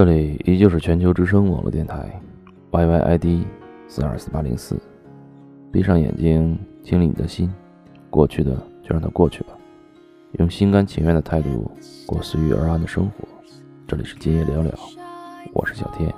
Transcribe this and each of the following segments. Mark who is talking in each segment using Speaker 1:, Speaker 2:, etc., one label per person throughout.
Speaker 1: 这里依旧是全球之声网络电台，YYID 四二四八零四。闭上眼睛，清理你的心，过去的就让它过去吧，用心甘情愿的态度过随遇而安的生活。这里是今夜聊聊，我是小天。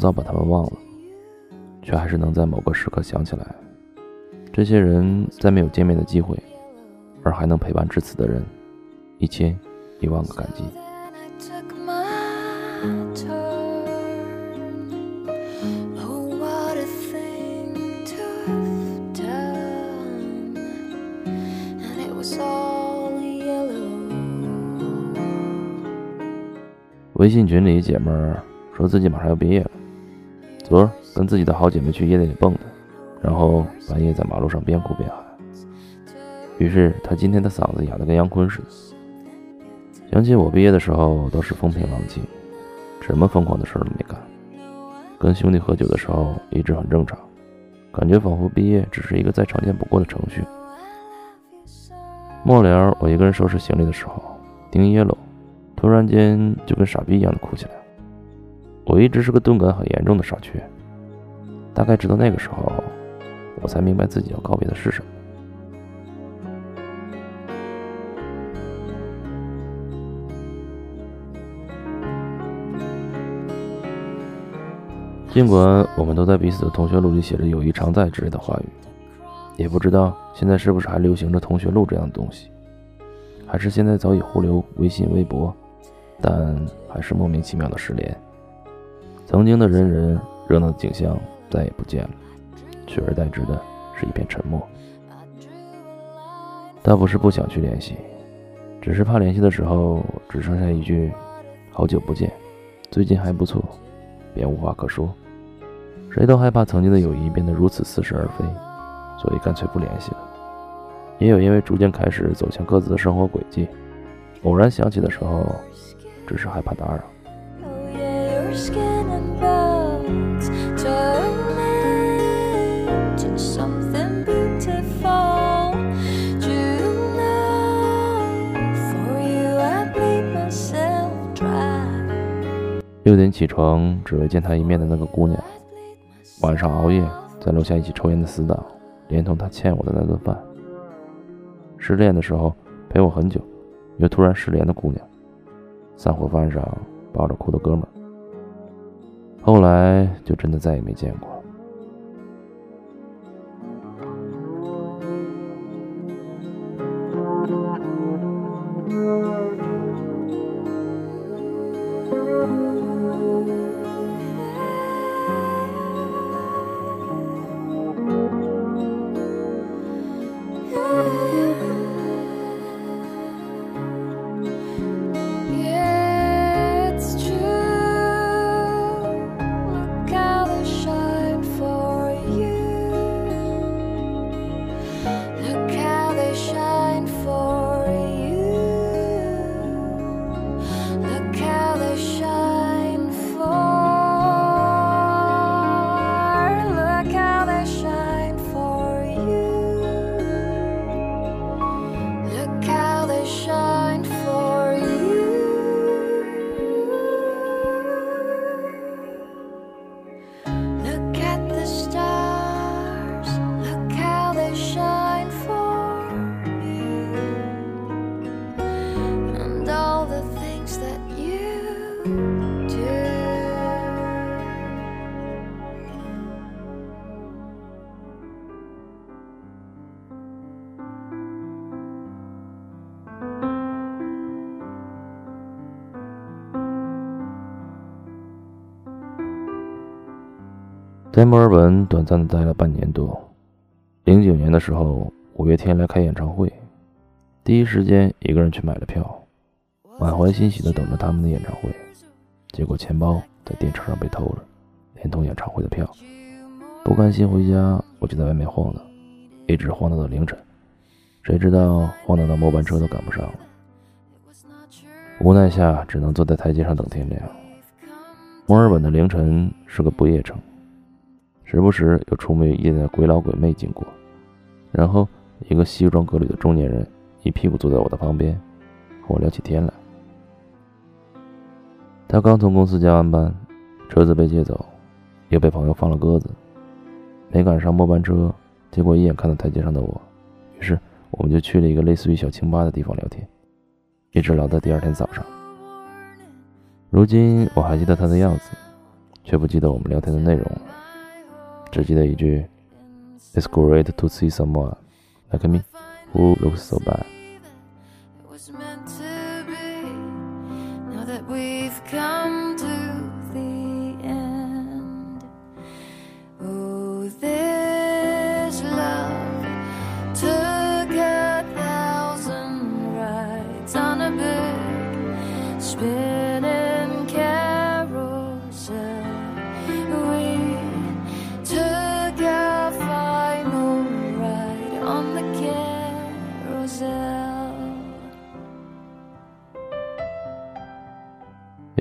Speaker 1: 早把他们忘了，却还是能在某个时刻想起来。这些人在没有见面的机会，而还能陪伴至此的人，一千一万个感激。微信群里姐们儿。说自己马上要毕业了，昨儿跟自己的好姐妹去夜店里蹦的，然后半夜在马路上边哭边喊。于是他今天的嗓子哑得跟杨坤似的。想起我毕业的时候都是风平浪静，什么疯狂的事都没干，跟兄弟喝酒的时候一直很正常，感觉仿佛毕业只是一个再常见不过的程序。末了，我一个人收拾行李的时候，丁耶 w 突然间就跟傻逼一样的哭起来。我一直是个钝感很严重的傻缺，大概直到那个时候，我才明白自己要告别的是什么。尽管我们都在彼此的同学录里写着“友谊常在”之类的话语，也不知道现在是不是还流行着同学录这样的东西，还是现在早已互留微信、微博，但还是莫名其妙的失联。曾经的人人热闹的景象再也不见了，取而代之的是一片沉默。倒不是不想去联系，只是怕联系的时候只剩下一句“好久不见，最近还不错”，便无话可说。谁都害怕曾经的友谊变得如此似是而非，所以干脆不联系了。也有因为逐渐开始走向各自的生活轨迹，偶然想起的时候，只是害怕打扰。六点起床，只为见他一面的那个姑娘；晚上熬夜，在楼下一起抽烟的死党，连同他欠我的那顿饭；失恋的时候陪我很久，又突然失联的姑娘；散伙饭上抱着哭的哥们儿。后来就真的再也没见过。在墨尔本短暂的待了半年多。零九年的时候，五月天来开演唱会，第一时间一个人去买了票，满怀欣喜的等着他们的演唱会。结果钱包在电车上被偷了，连同演唱会的票。不甘心回家，我就在外面晃荡，一直晃荡到凌晨。
Speaker 2: 谁知道晃荡到末班车都赶不上了。无奈下，只能坐在台阶上等天亮。墨尔本的凌晨是个不夜城，时不时有出没于夜的鬼佬鬼魅经过。然后，一个西装革履的中年人一屁股坐在我的旁边，和我聊起天来。他刚从公司加完班，车子被借走，又被朋友放了鸽子，没赶上末班车。结果一眼看到台阶上的我，于是我们就去了一个类似于小清吧的地方聊天，一直聊到第二天早上。如今我还记得他的样子，却不记得我们聊天的内容了，只记得一句：“It's great to see someone like me who looks so bad。”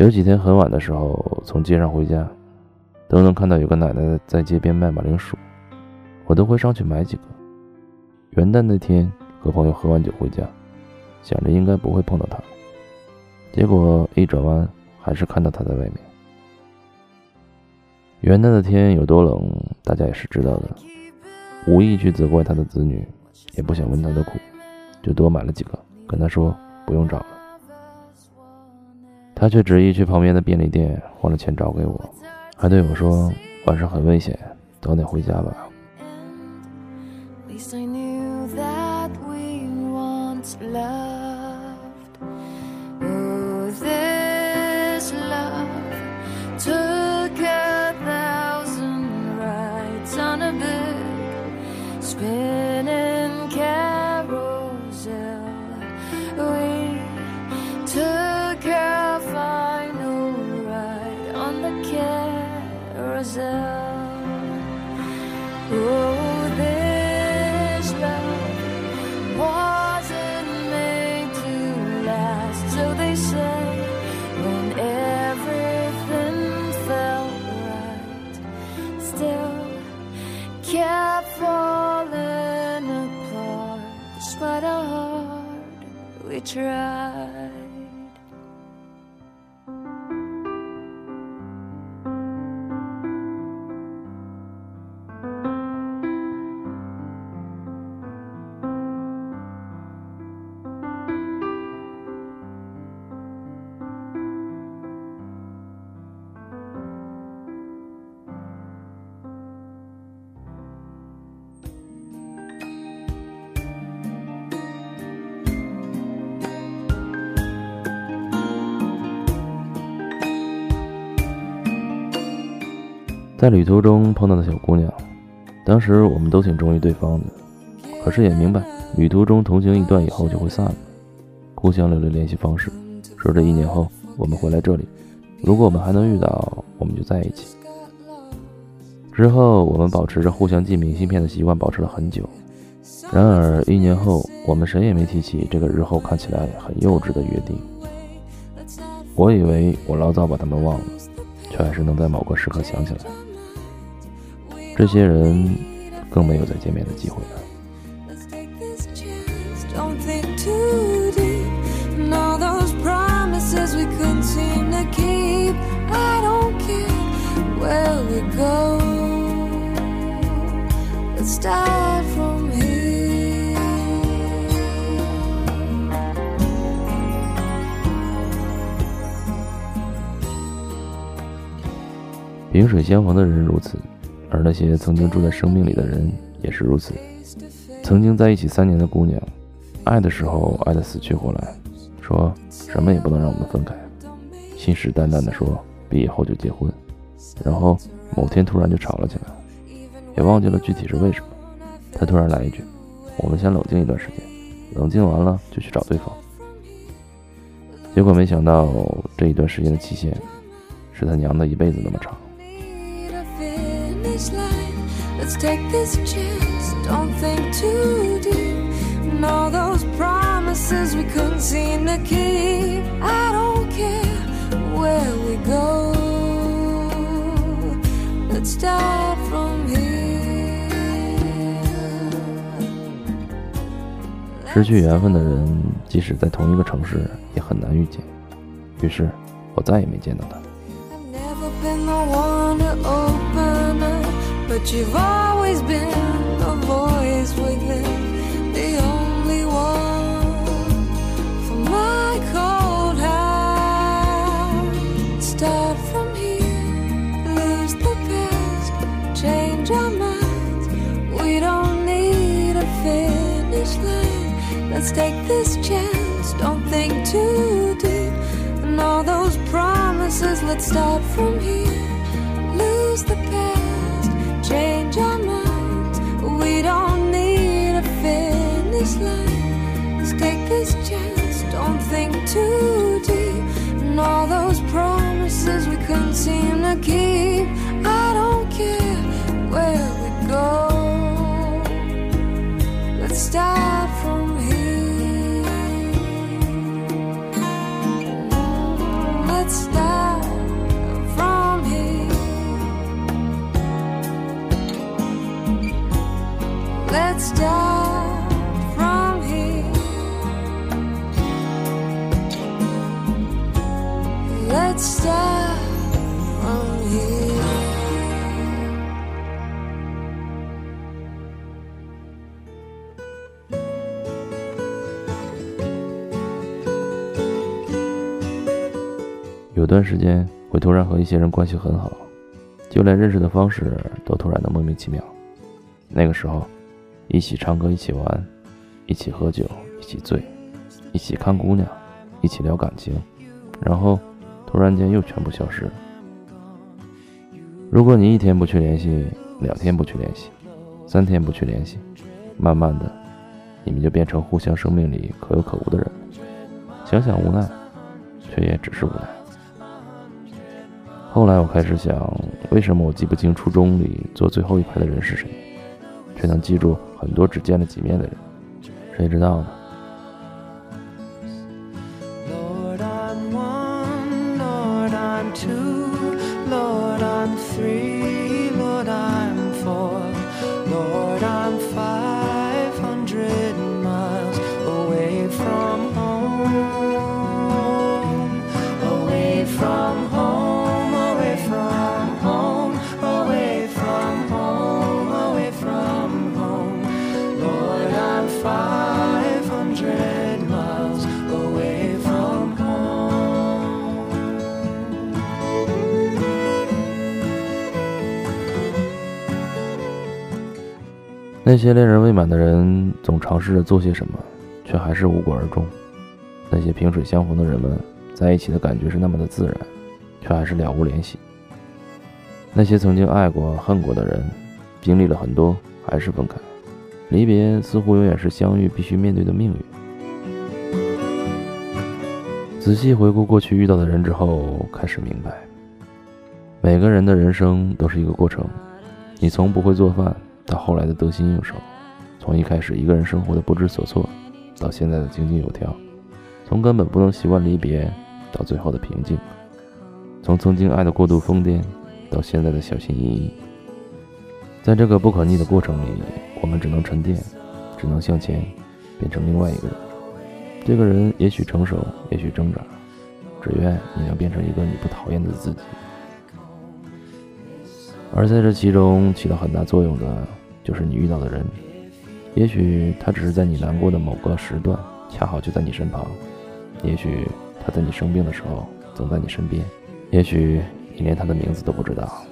Speaker 2: 有几天很晚的时候，从街上回家，都能看到有个奶奶在街边卖马铃薯，我都会上去买几个。元旦那天和朋友喝完酒回家，想着应该不会碰到她，结果一转弯还是看到她在外面。元旦的天有多冷，大家也是知道的，无意去责怪他的子女。也不想问他的苦，就多买了几个，跟他说不用找了。他却执意去旁边的便利店换了钱找给我，还对我说晚上很危险，早点回家吧。Oh, 在旅途中碰到的小姑娘，当时我们都挺中意对方的，可是也明白旅途中同行一段以后就会散了，互相留了联系方式，说这一年后我们回来这里，如果我们还能遇到，我们就在一起。之后我们保持着互相寄明信片的习惯，保持了很久。然而一年后，我们谁也没提起这个日后看起来很幼稚的约定。我以为我老早把他们忘了，却还是能在某个时刻想起来。这些人更没有再见面的机会了。萍水相逢的人如此。而那些曾经住在生命里的人也是如此。曾经在一起三年的姑娘，爱的时候爱得死去活来，说什么也不能让我们分开，信誓旦旦地说毕业后就结婚。然后某天突然就吵了起来，也忘记了具体是为什么。他突然来一句：“我们先冷静一段时间，冷静完了就去找对方。”结果没想到这一段时间的期限，是他娘的一辈子那么长。Take this chance. Don't think too deep. And all those promises we couldn't seem to keep. I don't care where we go. Let's start from here. 失去缘分的人，即使在同一个城市，也很难遇见。于是，我再也没见到他。But you've always been a voice within, the only one for my cold heart. Start from here, lose the past, change our minds. We don't need a finish line. Let's take this chance, don't think too deep. And all those promises, let's start from here, seem to keep. I don't care where we go. Let's start from here. Let's start. From here. Let's start 段时间会突然和一些人关系很好，就连认识的方式都突然的莫名其妙。那个时候。一起唱歌，一起玩，一起喝酒，一起醉，一起看姑娘，一起聊感情，然后突然间又全部消失了。如果你一天不去联系，两天不去联系，三天不去联系，慢慢的，你们就变成互相生命里可有可无的人。想想无奈，却也只是无奈。后来我开始想，为什么我记不清初中里坐最后一排的人是谁？却能记住很多只见了几面的人，谁知道呢？那些恋人未满的人，总尝试着做些什么，却还是无果而终。那些萍水相逢的人们，在一起的感觉是那么的自然，却还是了无联系。那些曾经爱过、恨过的人，经历了很多，还是分开。离别似乎永远是相遇必须面对的命运。仔细回顾过去遇到的人之后，开始明白，每个人的人生都是一个过程。你从不会做饭。到后来的得心应手，从一开始一个人生活的不知所措，到现在的井井有条；从根本不能习惯离别，到最后的平静；从曾经爱的过度疯癫，到现在的小心翼翼。在这个不可逆的过程里，我们只能沉淀，只能向前，变成另外一个人。这个人也许成熟，也许挣扎，只愿你能变成一个你不讨厌的自己。而在这其中起到很大作用的。就是你遇到的人，也许他只是在你难过的某个时段，恰好就在你身旁；也许他在你生病的时候总在你身边；也许你连他的名字都不知道。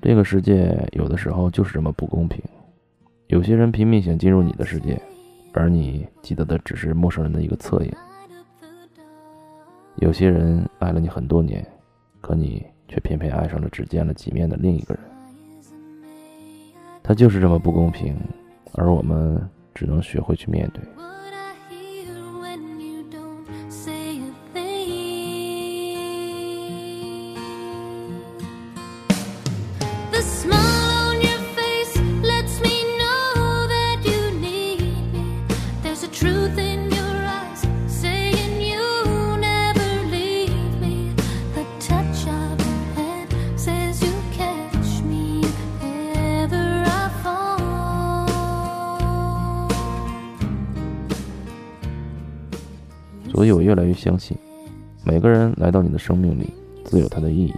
Speaker 2: 这个世界有的时候就是这么不公平，有些人拼命想进入你的世界，而你记得的只是陌生人的一个侧影；有些人爱了你很多年，可你却偏偏爱上了只见了几面的另一个人。他就是这么不公平，而我们只能学会去面对。越来越相信，每个人来到你的生命里，自有它的意义，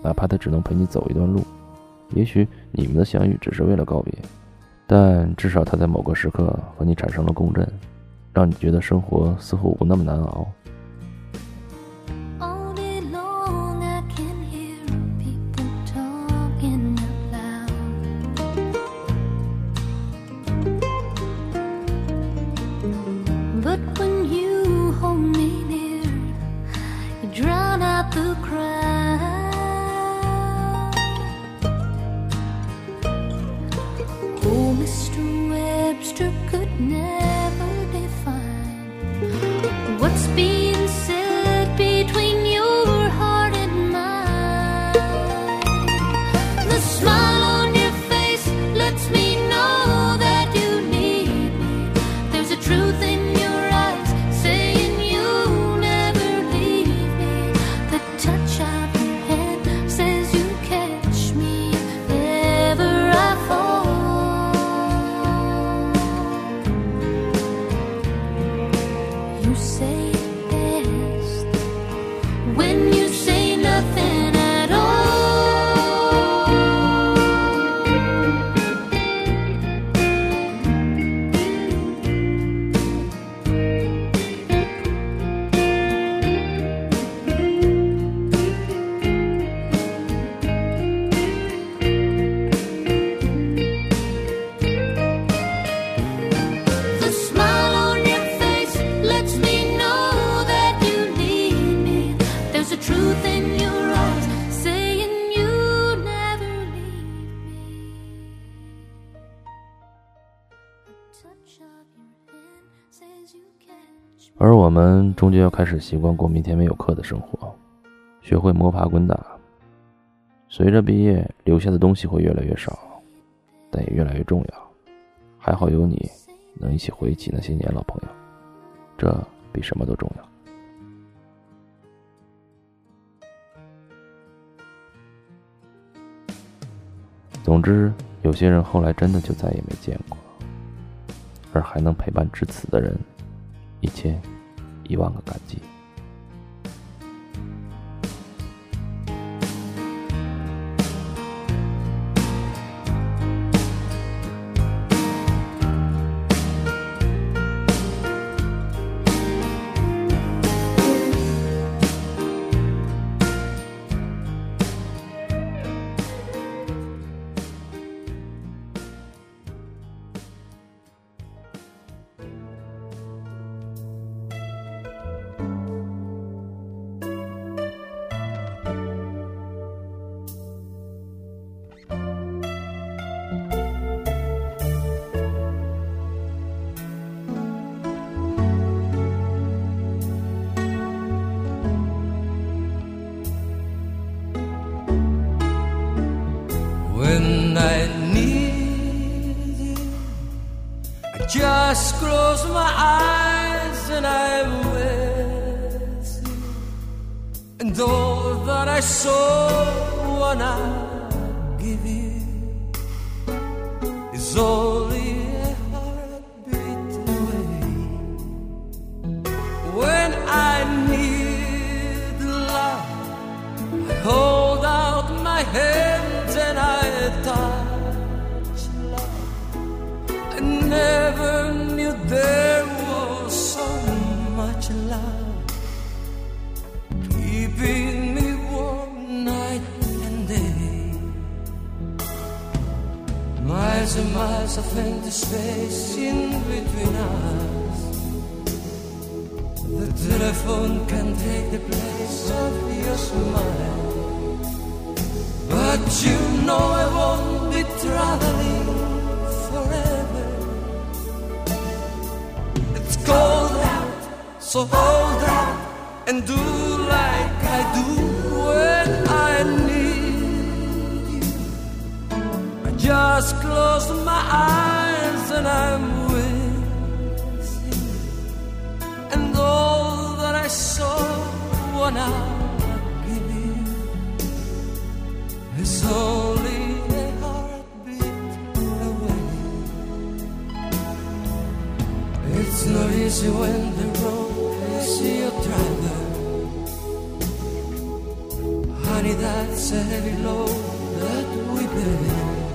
Speaker 2: 哪怕他只能陪你走一段路。也许你们的相遇只是为了告别，但至少他在某个时刻和你产生了共振，让你觉得生活似乎不那么难熬。终究要开始习惯过明天没有课的生活，学会摸爬滚打。随着毕业，留下的东西会越来越少，但也越来越重要。还好有你，能一起回忆起那些年老朋友，这比什么都重要。总之，有些人后来真的就再也没见过，而还能陪伴至此的人。一千一万个感激。
Speaker 3: Just close my eyes and I'm with you. And all that I saw when I give you is only miles of space in between us. The telephone can take the place of your smile. But you know I won't be traveling forever. It's cold out, so hold out and do like I do just close my eyes and I'm with you. And all that I saw when I give you is only a heartbeat away. It's not easy when the road is your driver. Honey, that's a heavy load that we bear.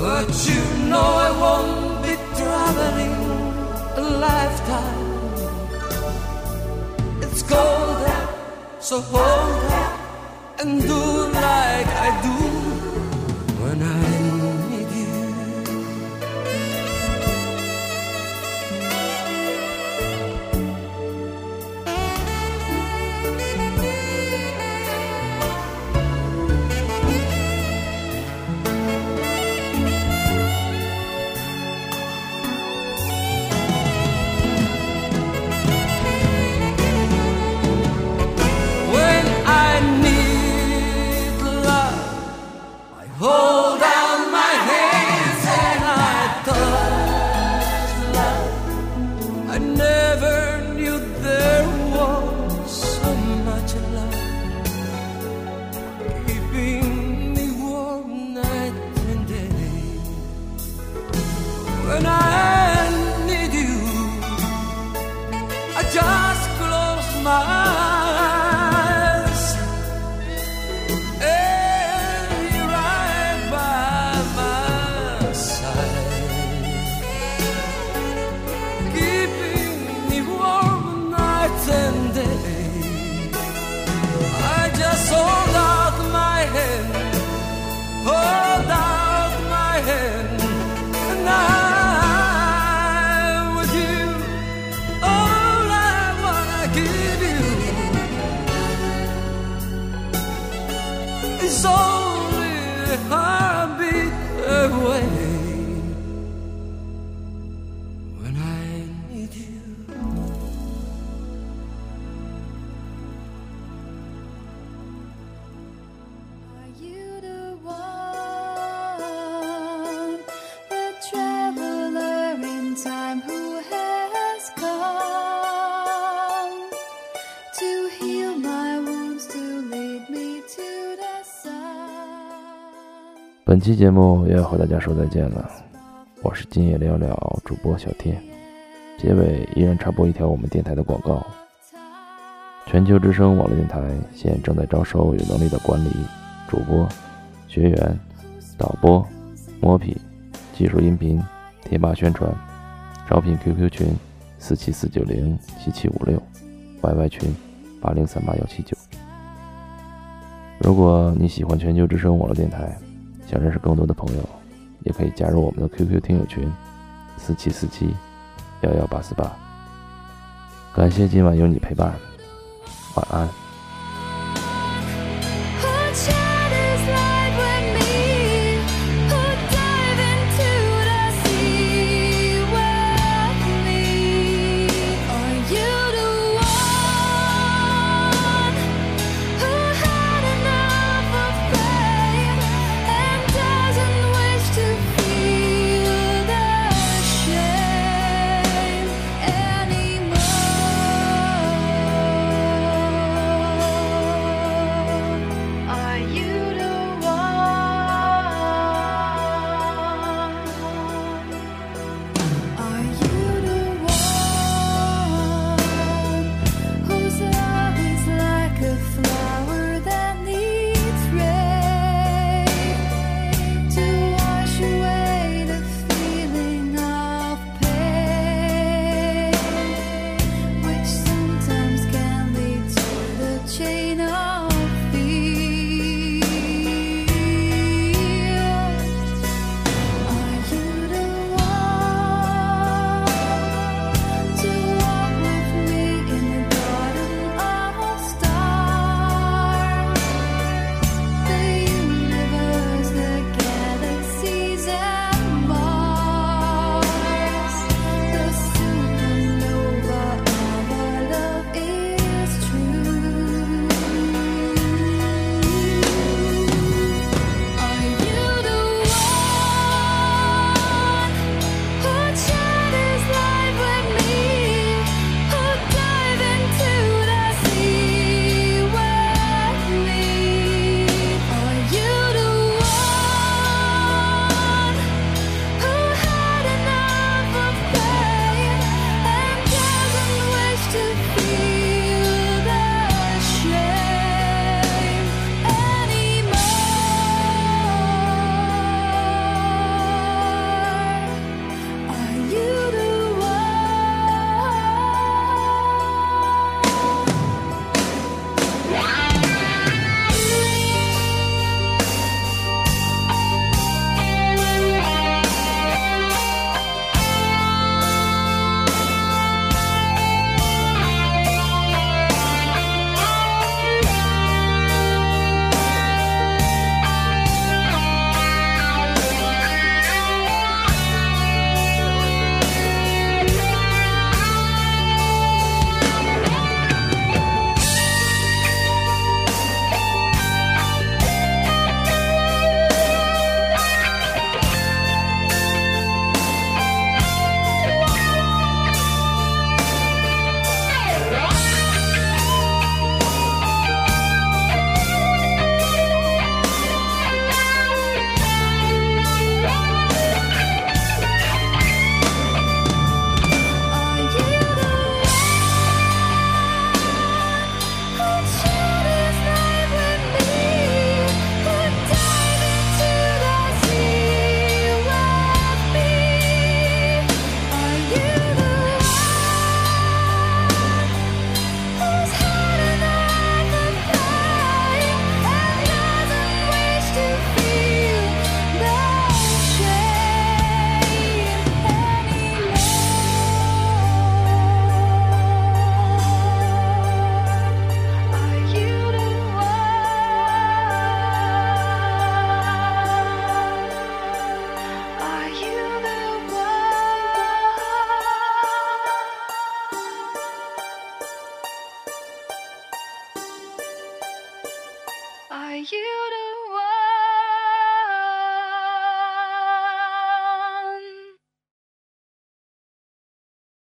Speaker 3: But you know I won't be traveling a lifetime. It's cold out, so hold out and do only a heartbeat away.
Speaker 2: 期节目又要和大家说再见了，我是今夜聊聊主播小天。结尾依然插播一条我们电台的广告：全球之声网络电台现正在招收有能力的管理、主播、学员、导播、摸皮、技术音频、贴吧宣传，招聘 QQ 群四七四九零七七五六，YY 群八零三八幺七九。如果你喜欢全球之声网络电台，想认识更多的朋友，也可以加入我们的 QQ 听友群四七四七幺幺八四八。感谢今晚有你陪伴，晚安。